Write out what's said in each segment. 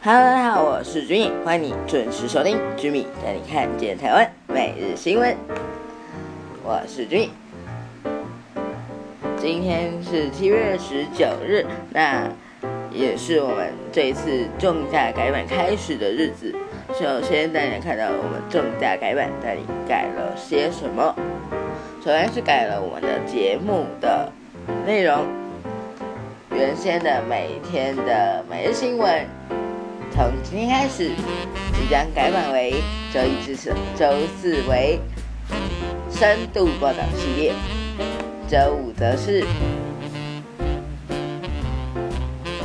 Hello，大家好，我是君毅，欢迎你准时收听君米带你看见台湾每日新闻。我是君毅，今天是七月十九日，那也是我们这一次重大改版开始的日子。首先，大家看到我们重大改版到底改了些什么？首先是改了我们的节目的内容，原先的每天的每日新闻，从今天开始即将改版为周一至周四为深度报道系列，周五则是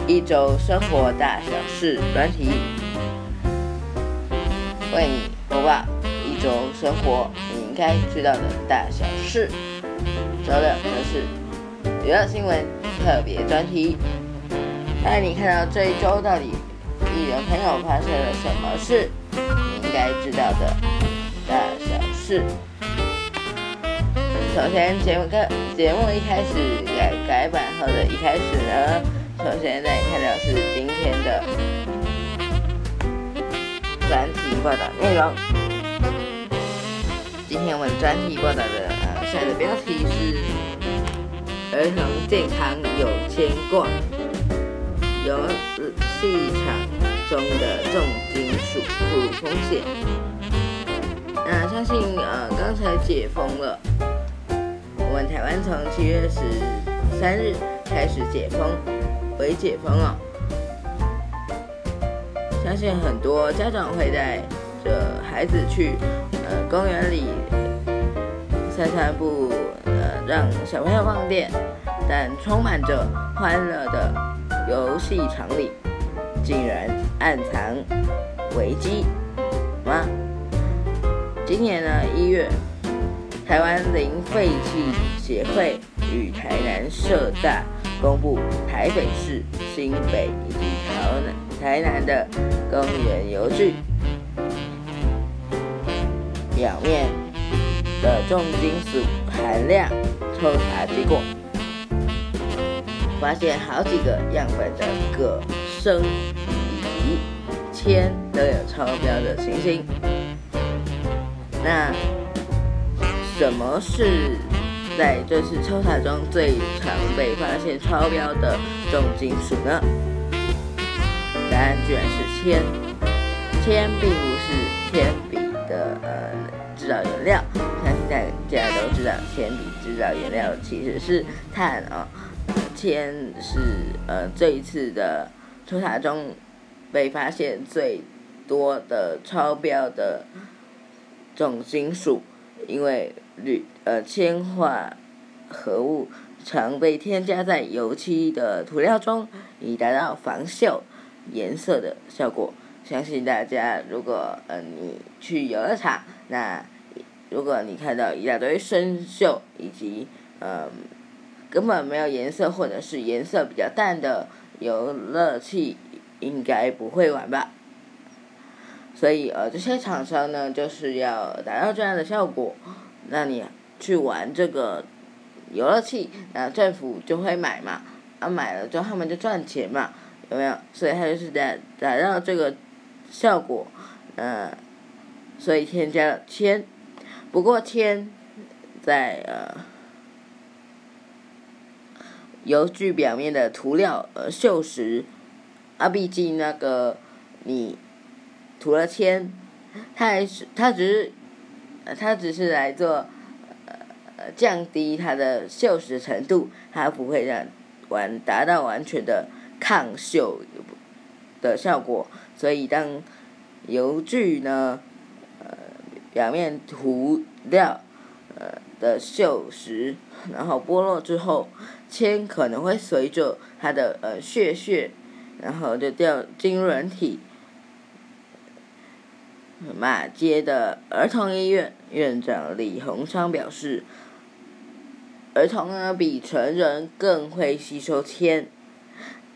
一周生活大小事专题，为你播报一周生活你。应该知道的大小事。周六则是娱乐新闻特别专题，带你看到这一周到底艺人朋友发生了什么事，你应该知道的大小事。首先，节目跟节目一开始改改版后的一开始呢，首先带你看到是今天的专题报道内容。今天我们专题报道的呃，下的标题是儿童健康有牵挂，游戏场中的重金属暴露风险。那相信呃，刚才解封了，我们台湾从七月十三日开始解封，为解封哦。相信很多家长会带着孩子去。呃，公园里散散步，呃，让小朋友放电，但充满着欢乐的游戏场里，竟然暗藏危机吗？今年呢一月，台湾零废弃协会与台南社大公布台北市、新北以及台南台南的公园游具。表面的重金属含量抽查结果，发现好几个样本的铬、砷以及铅都有超标的情形。那什么是在这次抽查中最常被发现超标的重金属呢？答案居然是铅，铅并不是铅笔的呃。制造原料，相信大家都知道，铅笔制造原料其实是碳啊。铅是呃这一次的抽查中被发现最多的超标的重金属，因为铝呃铅化合物常被添加在油漆的涂料中，以达到防锈颜色的效果。相信大家如果呃你去游乐场，那如果你看到一大堆生锈以及嗯根本没有颜色或者是颜色比较淡的游乐器，应该不会玩吧？所以呃这些厂商呢就是要达到这样的效果，那你去玩这个游乐器，那政府就会买嘛，啊买了之后他们就赚钱嘛，有没有？所以他就是达达到这个效果，嗯，所以添加了铅。不过铅在呃油具表面的涂料呃锈蚀，啊毕竟那个你涂了铅，它还是它只是它只是来做呃降低它的锈蚀程度，它不会让完达到完全的抗锈的效果，所以当油具呢。呃表面涂料呃的锈蚀，然后剥落之后，铅可能会随着它的呃血血，然后就掉进入人体。马街的儿童医院院长李洪昌表示，儿童呢比成人更会吸收铅，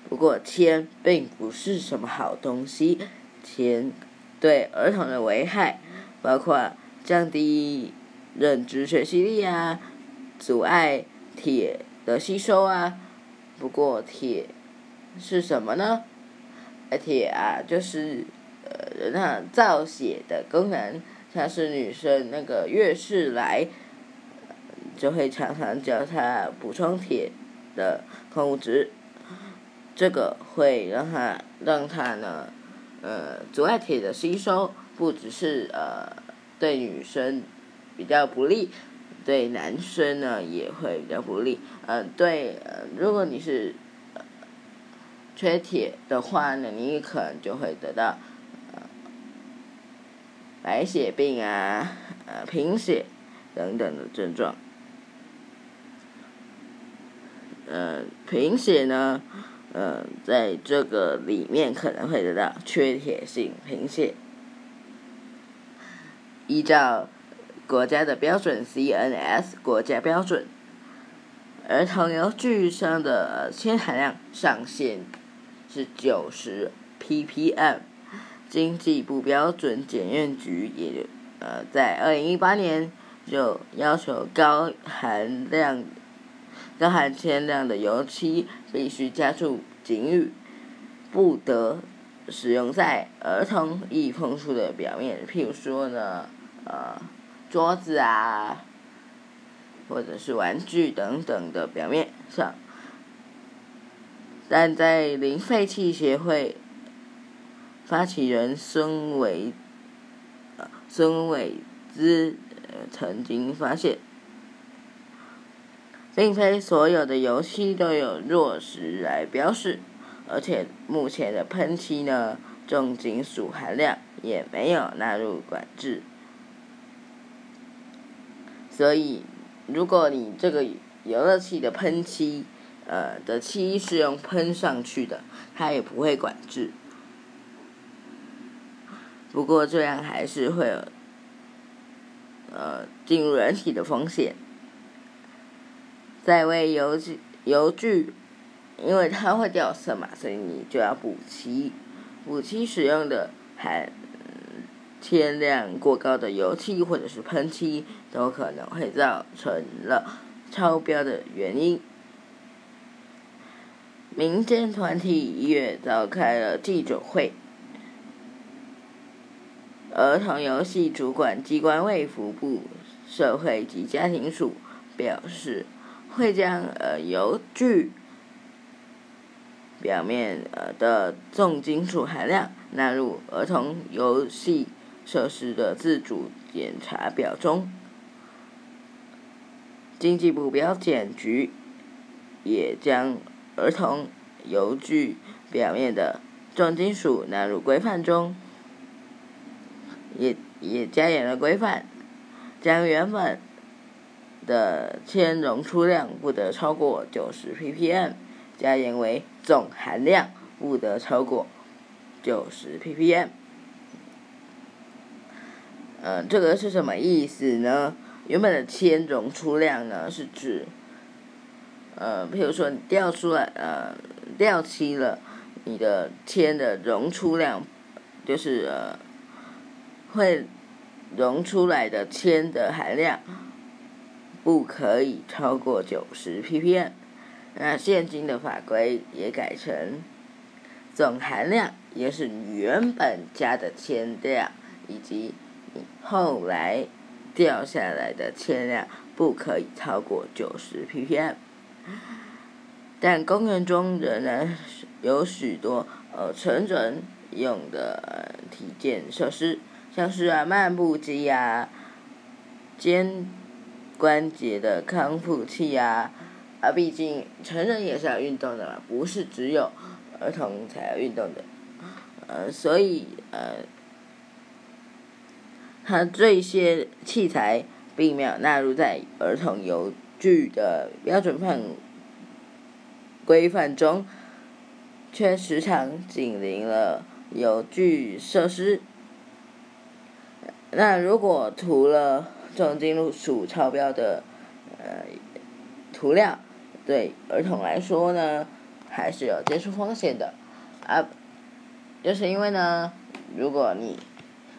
不过铅并不是什么好东西，铅对儿童的危害。包括降低认知学习力啊，阻碍铁的吸收啊。不过铁是什么呢？铁啊，就是呃那造血的功能，像是女生那个月事来，就会常常叫她补充铁的矿物质，这个会让她让她呢，呃阻碍铁的吸收，不只是呃对女生比较不利。对男生呢也会比较不利，嗯，对，呃，如果你是缺铁的话呢，你可能就会得到白血病啊、呃贫血等等的症状。呃，贫血呢，呃，在这个里面可能会得到缺铁性贫血，依照。国家的标准 CNS 国家标准，儿童油具上的铅含量上限是九十 ppm。经济部标准检验局也呃在二零一八年就要求高含量、高含铅量的油漆必须加注警语，不得使用在儿童易碰触的表面，譬如说呢，呃。桌子啊，或者是玩具等等的表面上，但在零废弃协会发起人孙伟，孙伟之曾经发现，并非所有的油漆都有弱石来标示，而且目前的喷漆呢，重金属含量也没有纳入管制。所以，如果你这个游乐器的喷漆，呃的漆是用喷上去的，它也不会管制。不过这样还是会有，呃进入人体的风险。在为油具油具，因为它会掉色嘛，所以你就要补漆。补漆使用的还。铅量过高的油漆或者是喷漆，都可能会造成了超标的原因。民间团体一月召开了记者会，儿童游戏主管机关卫福部社会及家庭署表示，会将呃油具表面呃的重金属含量纳入儿童游戏。设施的自主检查表中，经济部标检局也将儿童油具表面的重金属纳入规范中，也也加严了规范，将原本的铅溶出量不得超过九十 ppm，加严为总含量不得超过九十 ppm。嗯，这个是什么意思呢？原本的铅溶出量呢，是指，呃，比如说你掉出来，呃，掉漆了，你的铅的溶出量，就是呃，会溶出来的铅的含量，不可以超过九十 ppm。那现今的法规也改成总含量，也是原本加的铅量以及。后来掉下来的铅量不可以超过九十 ppm，但公园中仍然有许多呃成人用的体健设施，像是啊漫步机啊、肩关节的康复器啊，啊毕竟成人也是要运动的嘛，不是只有儿童才要运动的，呃所以呃。它这些器材并没有纳入在儿童游具的标准范规范中，却时常紧邻了游具设施。那如果涂了重金属超标的呃涂料，对儿童来说呢，还是有接触风险的啊，就是因为呢，如果你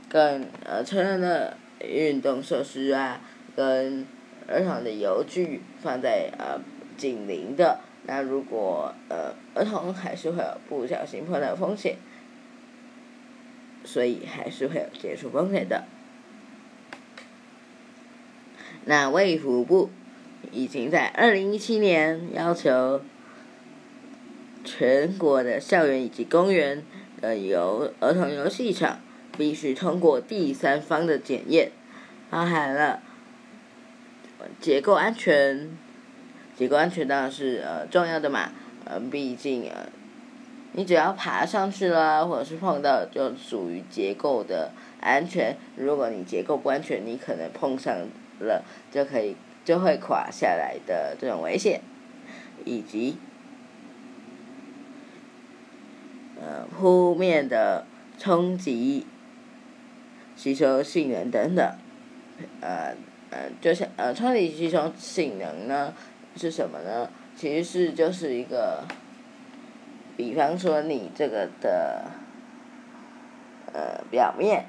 跟呃成人的运动设施啊，跟儿童的游具放在呃紧邻的，那如果呃儿童还是会有不小心碰到风险，所以还是会有接触风险的。那卫福部已经在二零一七年要求全国的校园以及公园的游儿童游戏场必须通过第三方的检验，包含了结构安全，结构安全当然是呃重要的嘛，呃毕竟呃你只要爬上去了或者是碰到就属于结构的安全，如果你结构不安全，你可能碰上。了就可以就会垮下来的这种危险，以及呃扑面的冲击、吸收性能等等，呃呃就是呃冲击吸收性能呢是什么呢？其实是就是一个，比方说你这个的呃表面。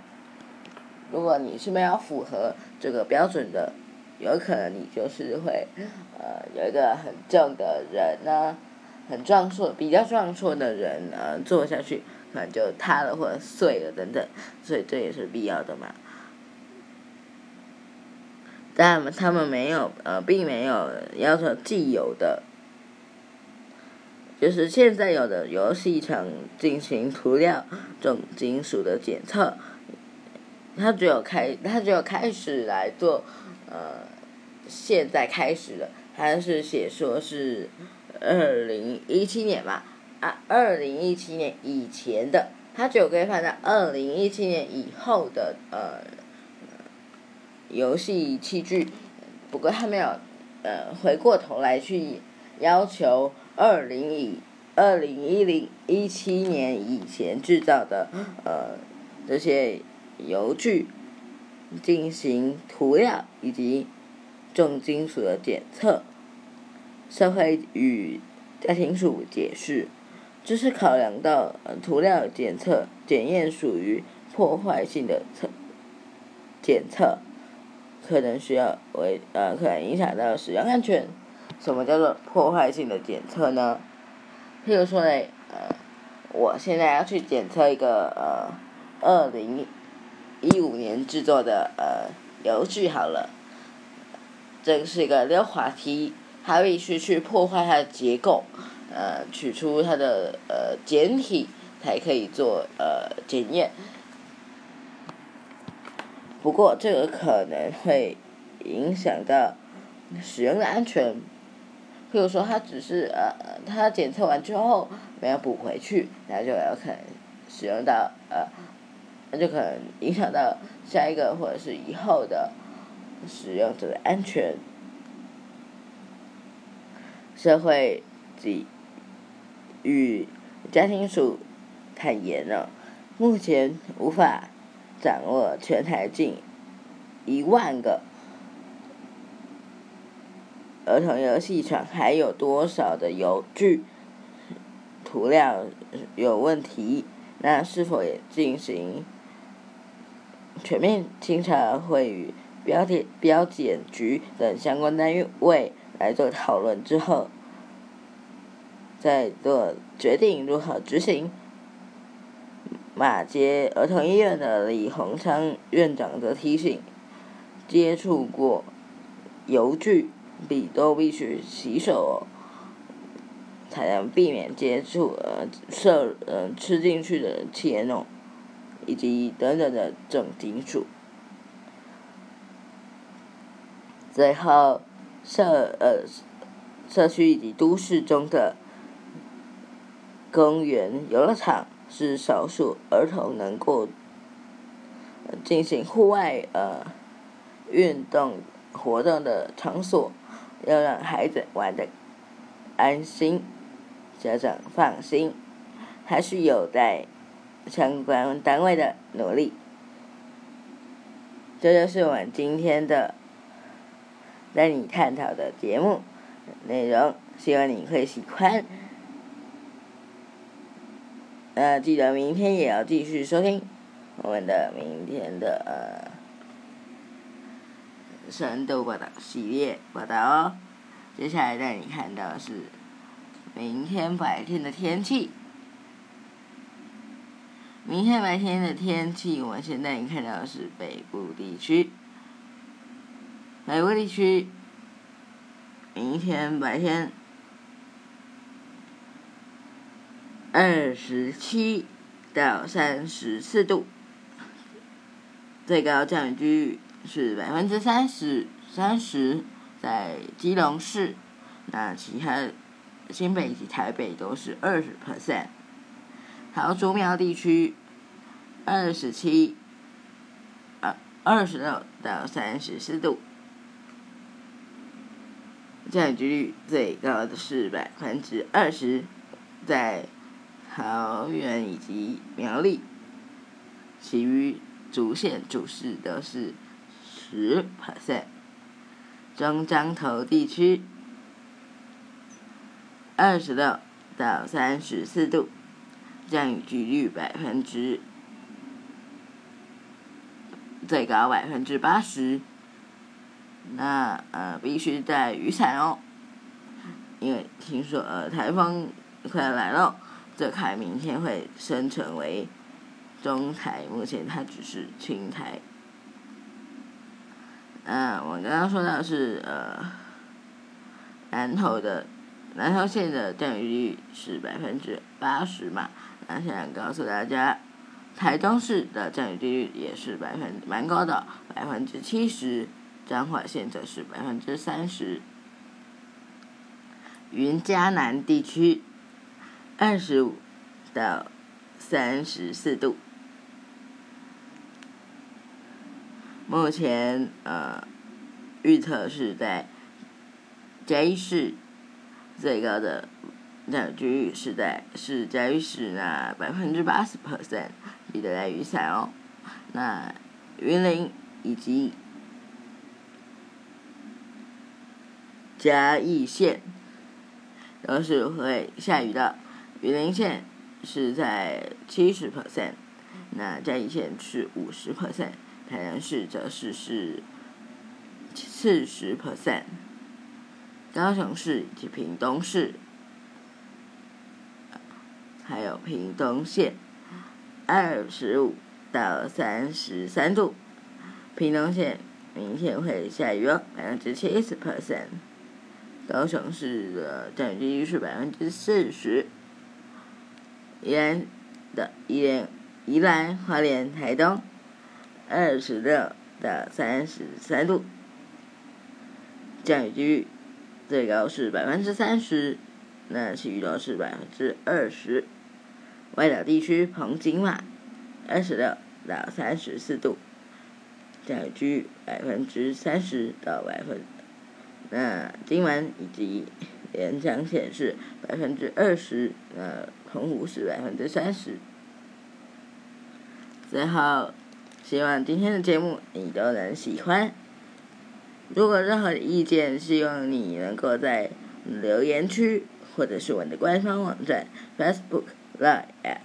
如果你是没有符合这个标准的，有可能你就是会，呃，有一个很重的人呢，很壮硕、比较壮硕的人呃坐下去，可能就塌了或者碎了等等，所以这也是必要的嘛。但他们没有呃，并没有要求既有的，就是现在有的游戏场进行涂料重金属的检测。他只有开，他只有开始来做，呃，现在开始的，他是写说是二零一七年吧，啊，二零一七年以前的，他只有可以放在二零一七年以后的呃游戏器具，不过他没有呃回过头来去要求二零以二零一零一七年以前制造的呃这些。油具进行涂料以及重金属的检测。社会与家庭署解释，这是考量到涂料检测检验属于破坏性的测检测，可能需要为呃可能影响到使用安全。什么叫做破坏性的检测呢？譬如说嘞，呃，我现在要去检测一个呃二零。一五年制作的呃油具好了，这个是一个溜滑梯，它必须去破坏它的结构，呃，取出它的呃简体才可以做呃检验。不过这个可能会影响到使用的安全，譬如说它只是呃它检测完之后没有补回去，那就有可能使用到呃。那就可能影响到下一个或者是以后的使用者的安全。社会及与家庭署坦言了，目前无法掌握全台近一万个儿童游戏场还有多少的油具涂料有问题，那是否也进行？全面清查会与标检标检局等相关单位来做讨论之后，在做决定如何执行。马街儿童医院的李鸿昌院长则提醒，接触过油具必都必须洗手，才能避免接触呃摄呃吃进去的铅哦。以及等等的重金属。最后，社呃社区以及都市中的公园、游乐场是少数儿童能够进行户外呃运动活动的场所，要让孩子玩的安心，家长放心，还是有待。相关单位的努力，这就是我们今天的带你探讨的节目内容，希望你会喜欢。呃，记得明天也要继续收听我们的明天的呃深度报道系列报道哦。接下来带你看到的是明天白天的天气。明天白天的天气，我们现在看到的是北部地区。北部地区，明天白天二十七到三十四度，最高降雨几率是百分之三十，三十在基隆市，那其他新北及台北都是二十 percent。桃竹苗地区二十七，呃，二十六到三十四度，降雨几率最高的是百分之二十，在桃园以及苗栗，其余主线主市都是十 percent。中彰头地区二十六到三十四度。降雨几率百分之最高百分之八十，那呃必须带雨伞哦，因为听说呃台风快要来了，这台明天会升成为中台，目前它只是青台。嗯，我刚刚说到是呃南投的南投县的降雨率是百分之八十嘛。那现在告诉大家，台中市的降雨率也是百分蛮高的，百分之七十；彰化县则是百分之三十。云嘉南地区，二十五到三十四度。目前呃，预测是在嘉义市最高的。降雨是在是嘉义市那百分之八十 percent，记得带雨伞哦。那云林以及嘉义县都是会下雨的。雨林县是在七十 percent，那嘉义县是五十 percent，台南市则是是四十 percent，高雄市以及屏东市。还有屏东县，二十五到三十三度。屏东县明天会下雨哦，百分之七十 percent。高雄市的降雨几率是百分之四十。宜兰的宜兰、宜兰花莲台东，二十六到三十三度。降雨几率最高是百分之三十，那其余都是百分之二十。外岛地区，澎金马，二十六到三十四度，降雨区百分之三十到百分。那金门以及演讲显示百分之二十，呃澎湖是百分之三十。最后，希望今天的节目你都能喜欢。如果任何意见，希望你能够在留言区，或者是我的官方网站 Facebook。Live at，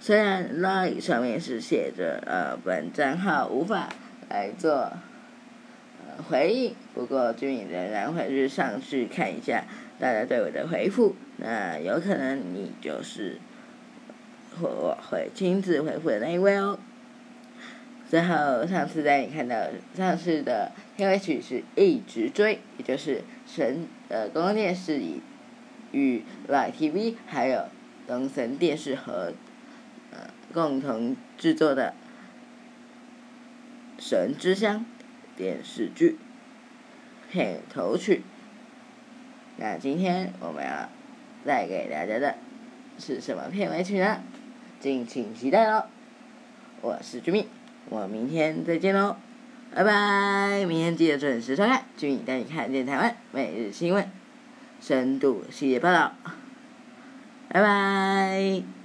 虽然 Live 上面是写着呃本账号无法来做回应，不过君仍然会去上去看一下大家对我的回复，那有可能你就是我会亲自回复的那一位哦。最后上次带你看到上次的片尾曲是一直追，也就是神呃公共电视以与 Line TV 还有。东森电视和呃共同制作的《神之乡》电视剧片头曲。那今天我们要带给大家的是什么片尾曲呢？敬请期待喽！我是居民，我们明天再见喽，拜拜！明天记得准时收看居民带你看见台湾每日新闻深度系列报道。拜拜。